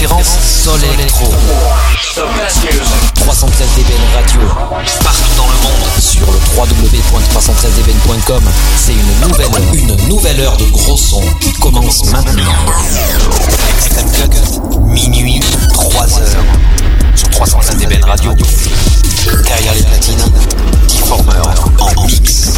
référence Sol Electro. 313 dBn Radio. Partout dans le monde. Sur le www.313dbn.com. C'est une nouvelle, une nouvelle heure de gros son qui commence maintenant. Minuit, 3 heures. Sur 313 dBn Radio. Derrière les platines, Deformer en mix.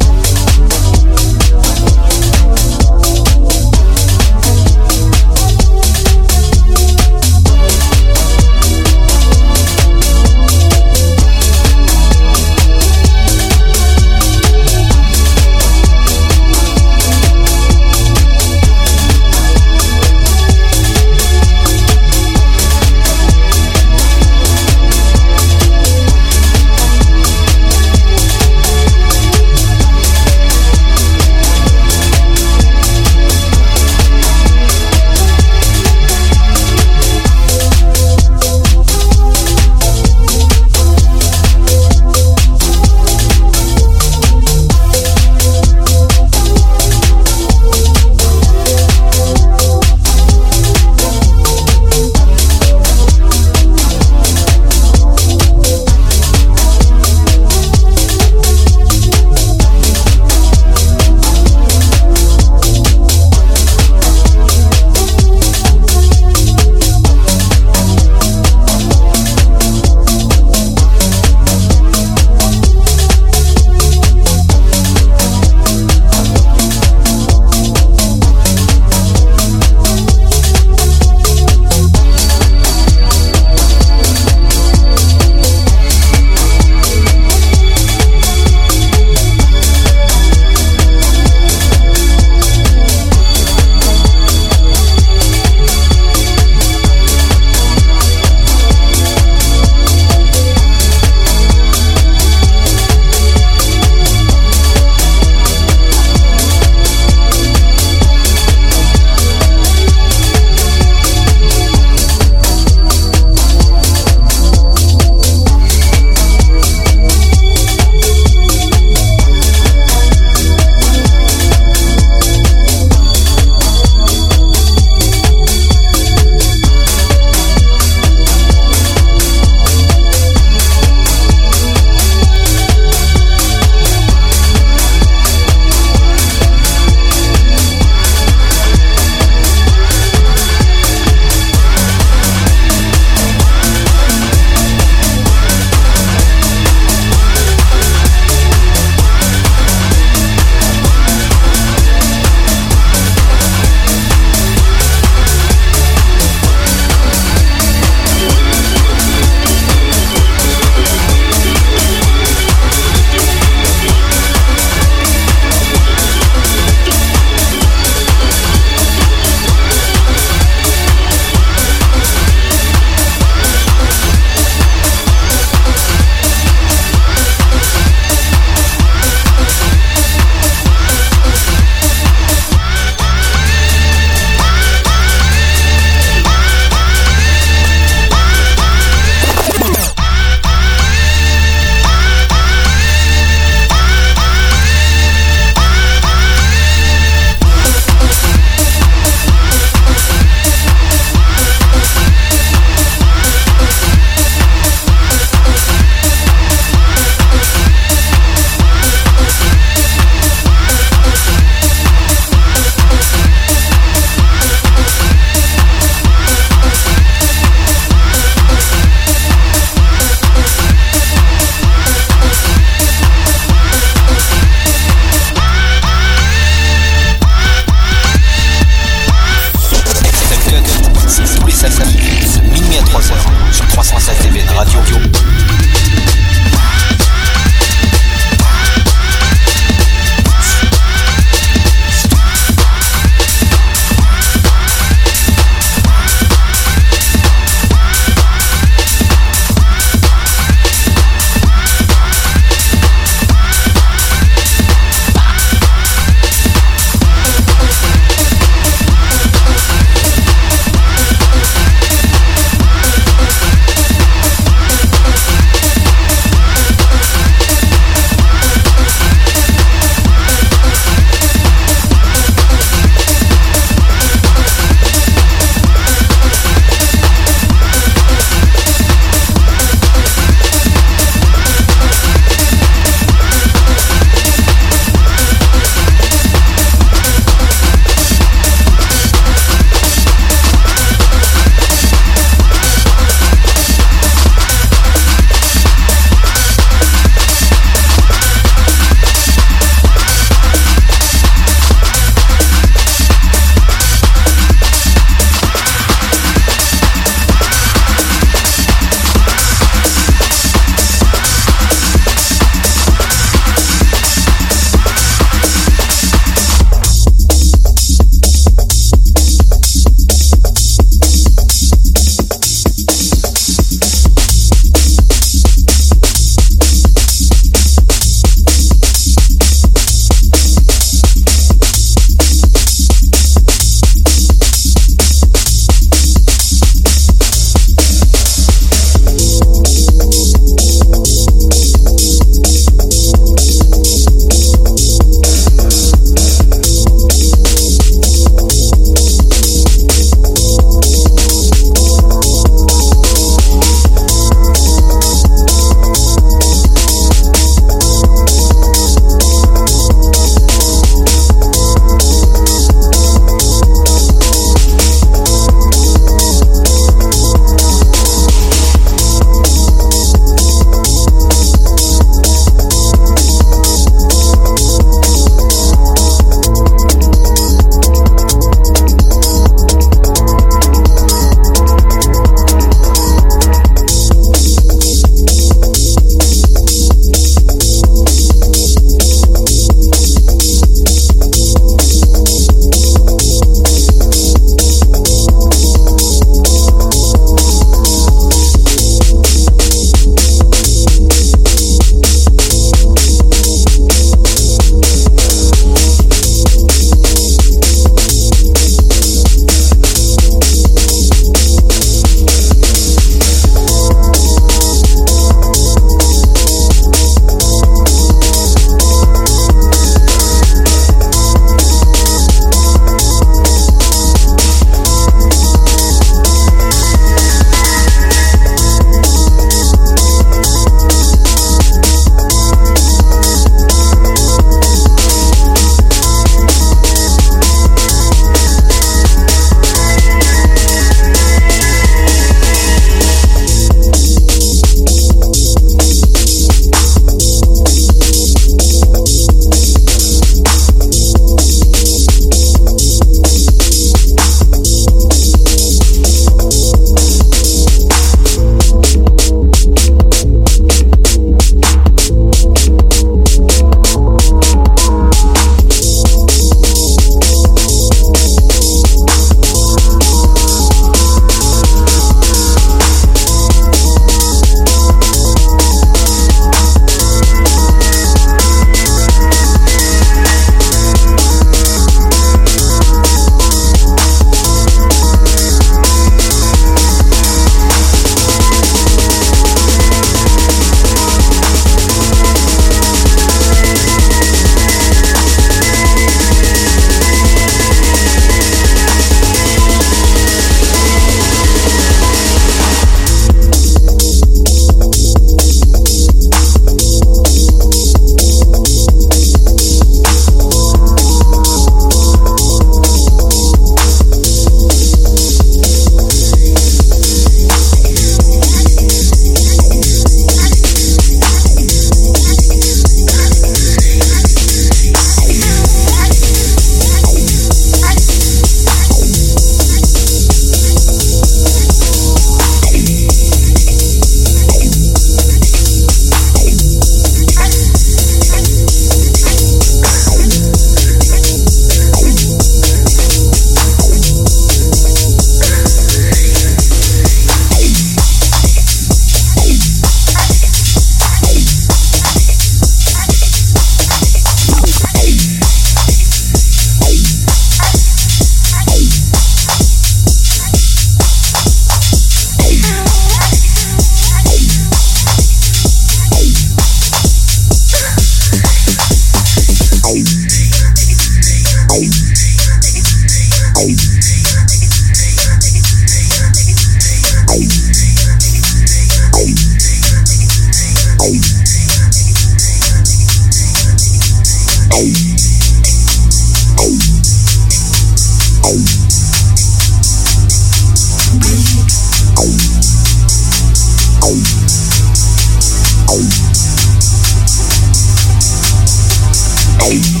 Oh.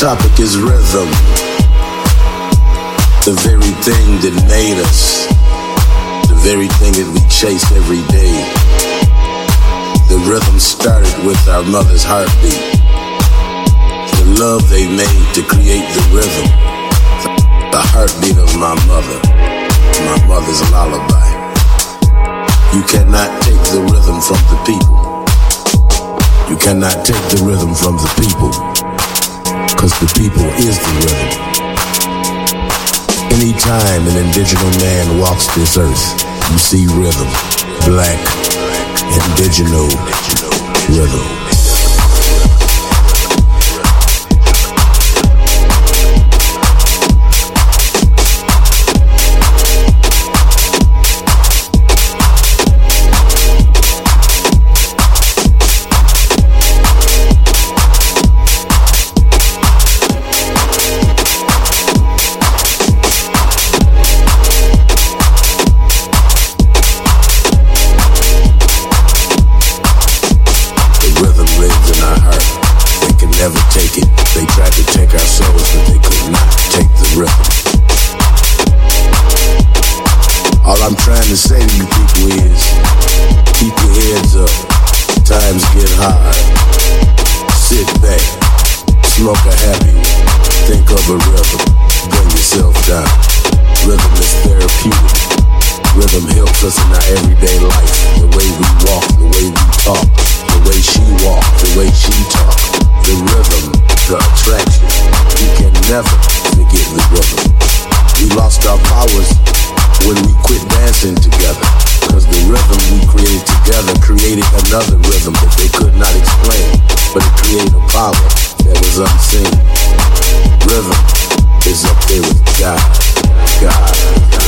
Topic is rhythm. The very thing that made us, the very thing that we chase every day. The rhythm started with our mother's heartbeat. The love they made to create the rhythm. The heartbeat of my mother, my mother's lullaby. You cannot take the rhythm from the people. You cannot take the rhythm from the people. Cause the people is the rhythm. Anytime an indigenous man walks this earth, you see rhythm. Black, indigenous rhythm. take it. They tried to take our souls, but they could not take the rhythm. All I'm trying to say to you people is keep your heads up. Times get hard. Sit back, smoke a happy. Think of a rhythm, bring yourself down. Rhythm is therapeutic. Rhythm helps us in our everyday life. The way we walk, the way we talk, the way she walks, the way she talks the rhythm the. We can never forget the rhythm. We lost our powers when we quit dancing together. Cause the rhythm we created together created another rhythm that they could not explain. But it created a power that was unseen. Rhythm is up there with God. God.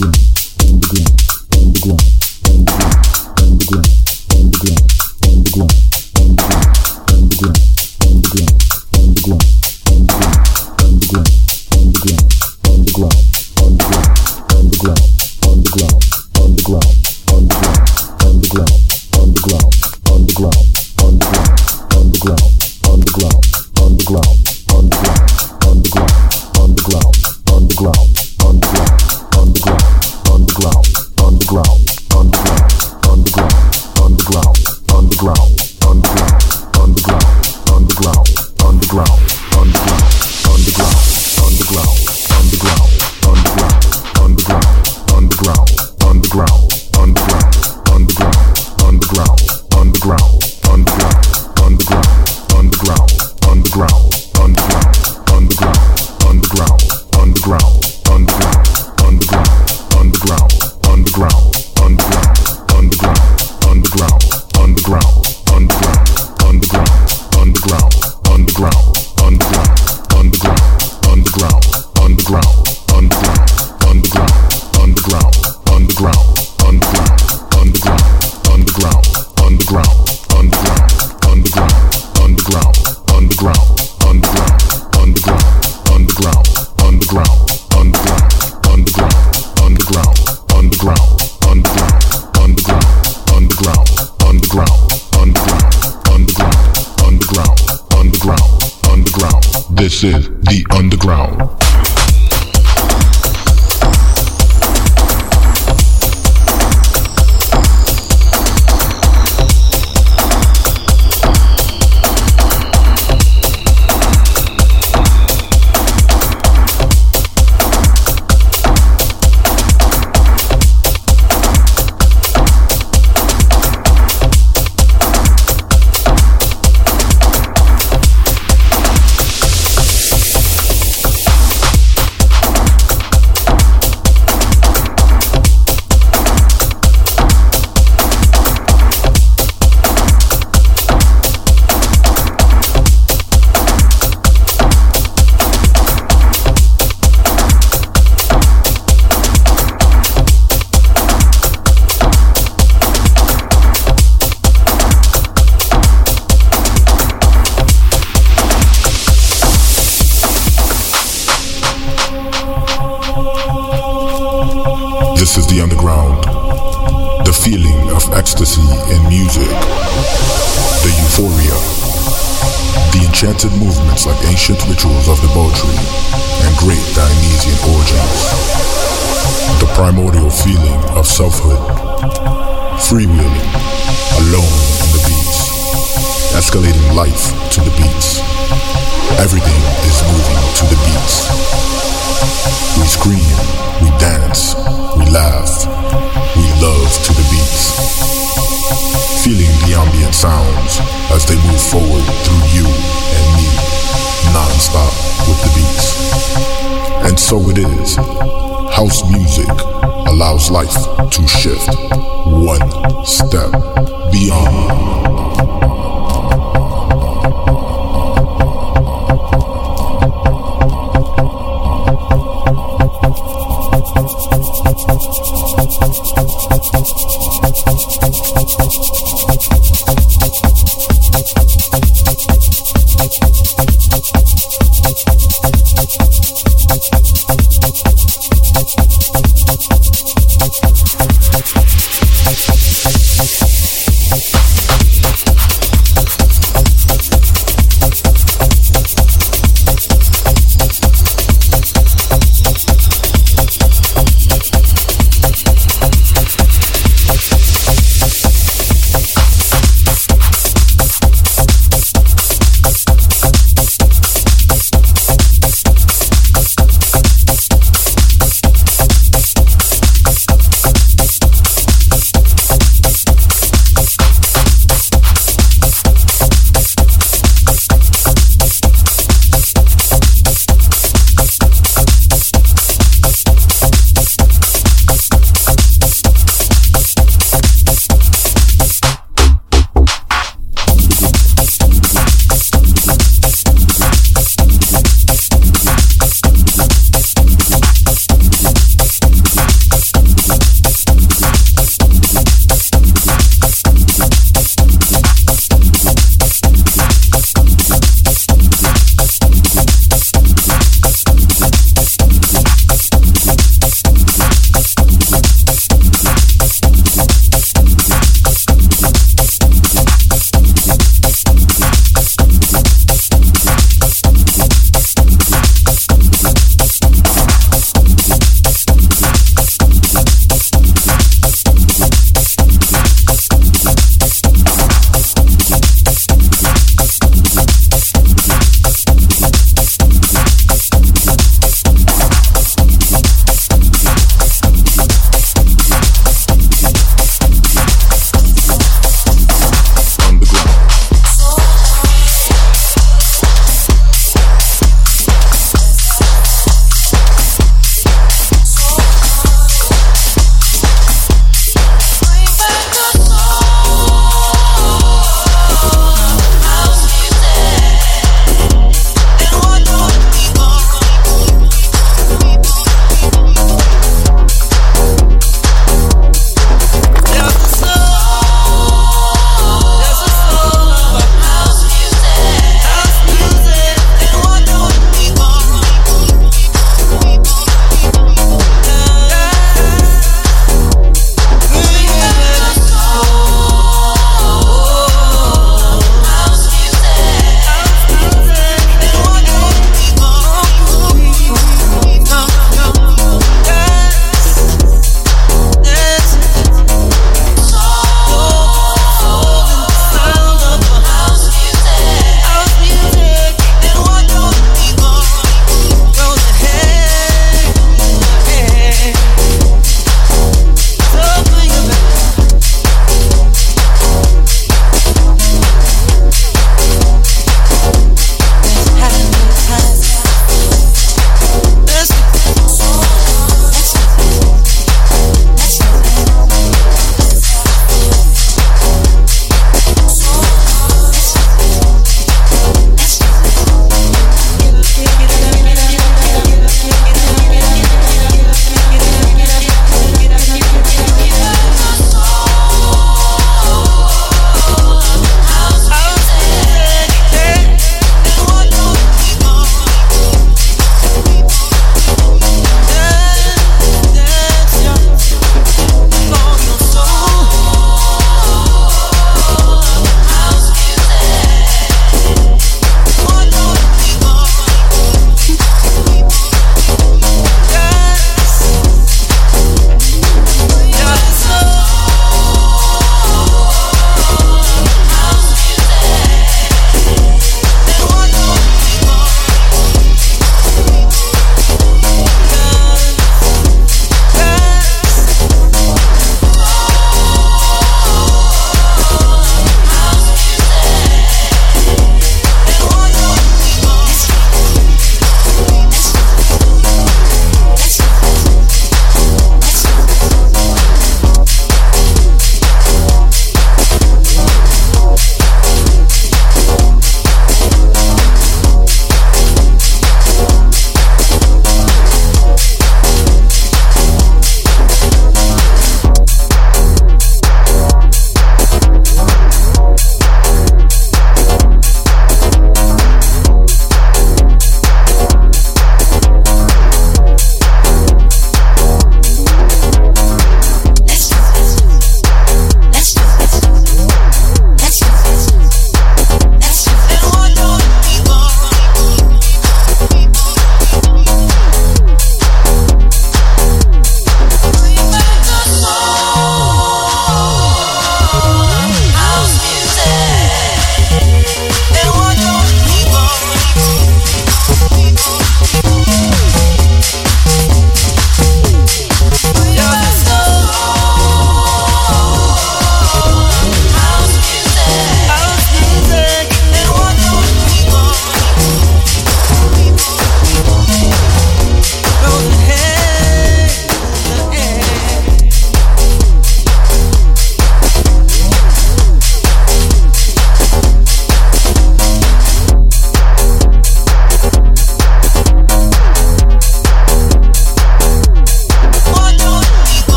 Club.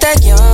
that young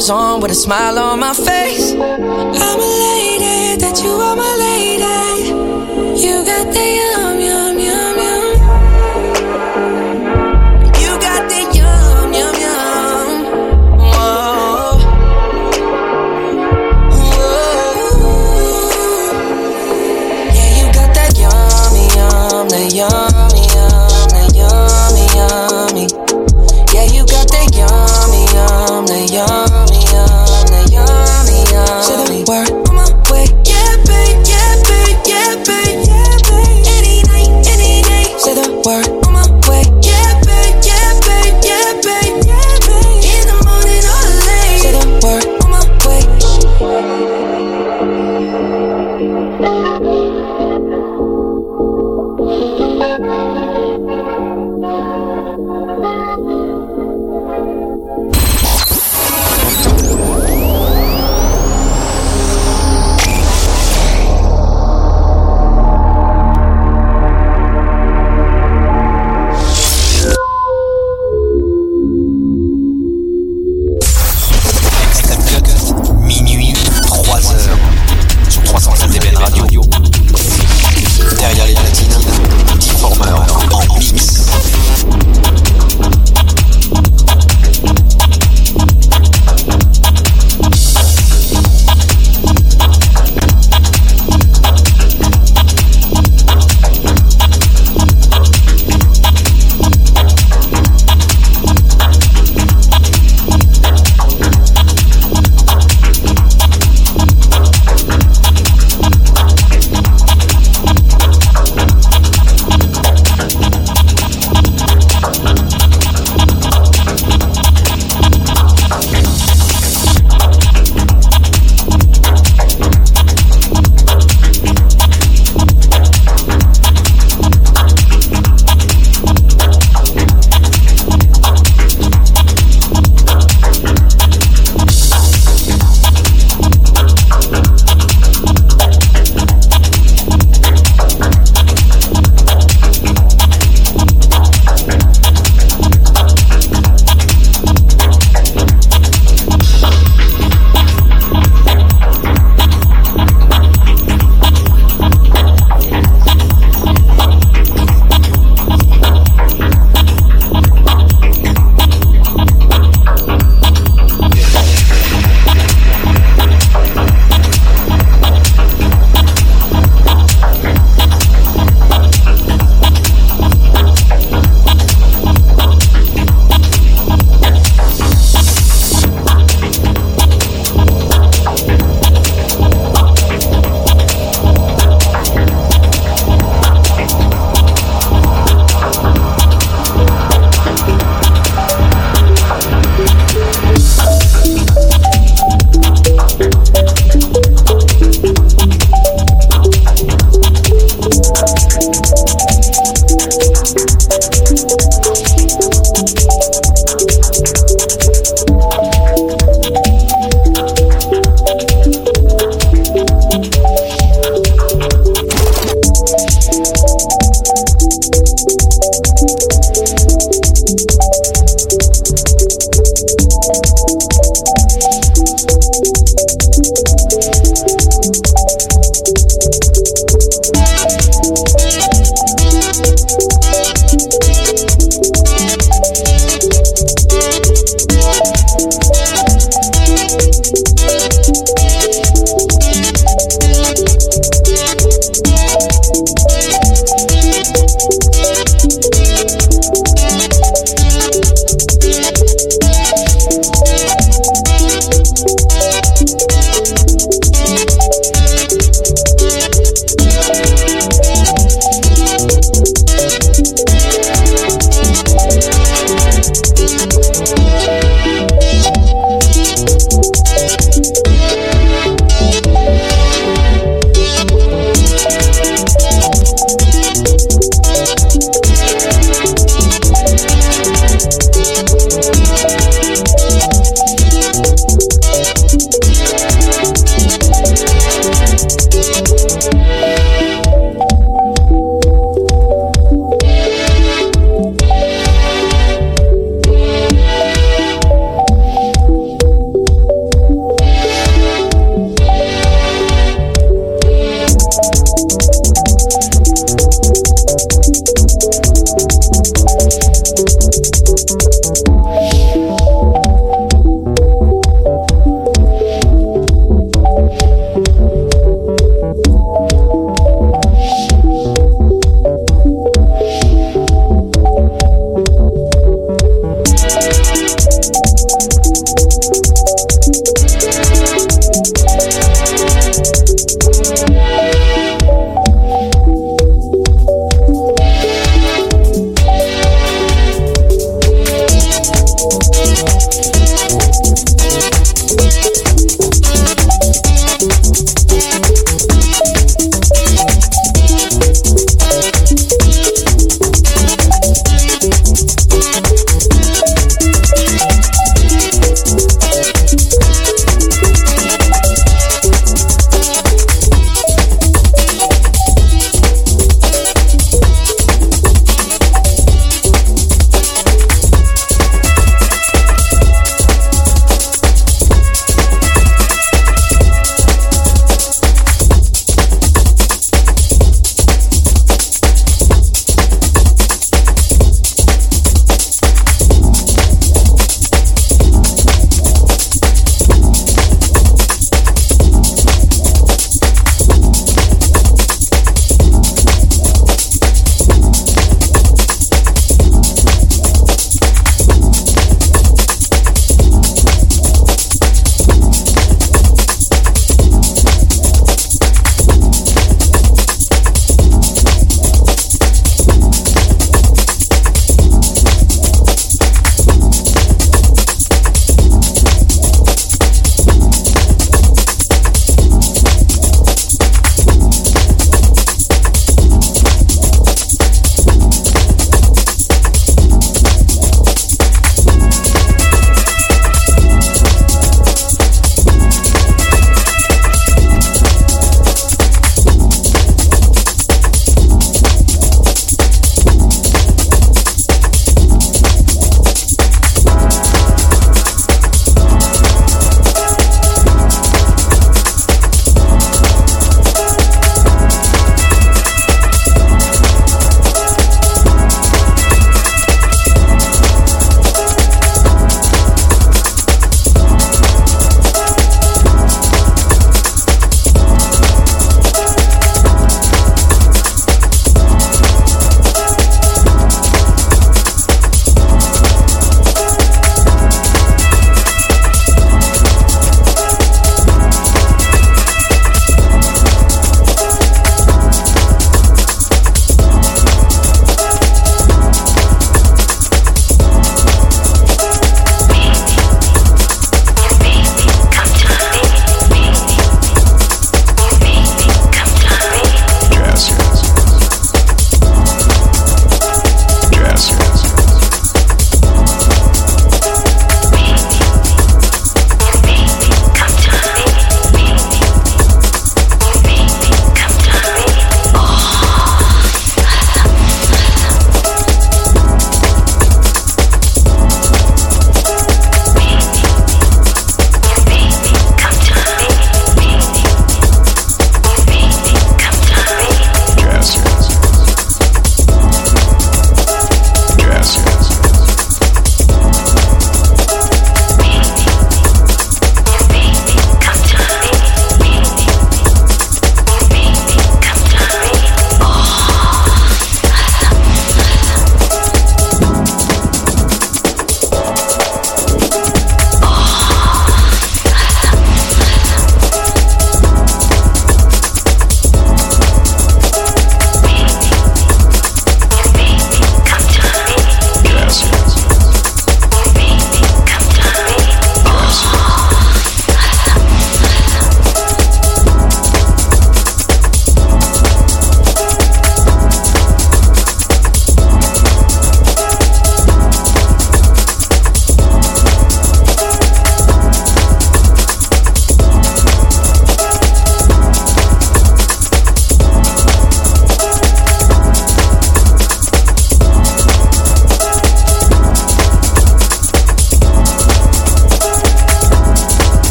slippers on with a smile on my face. I'm a lady, that you are my lady. You got the young.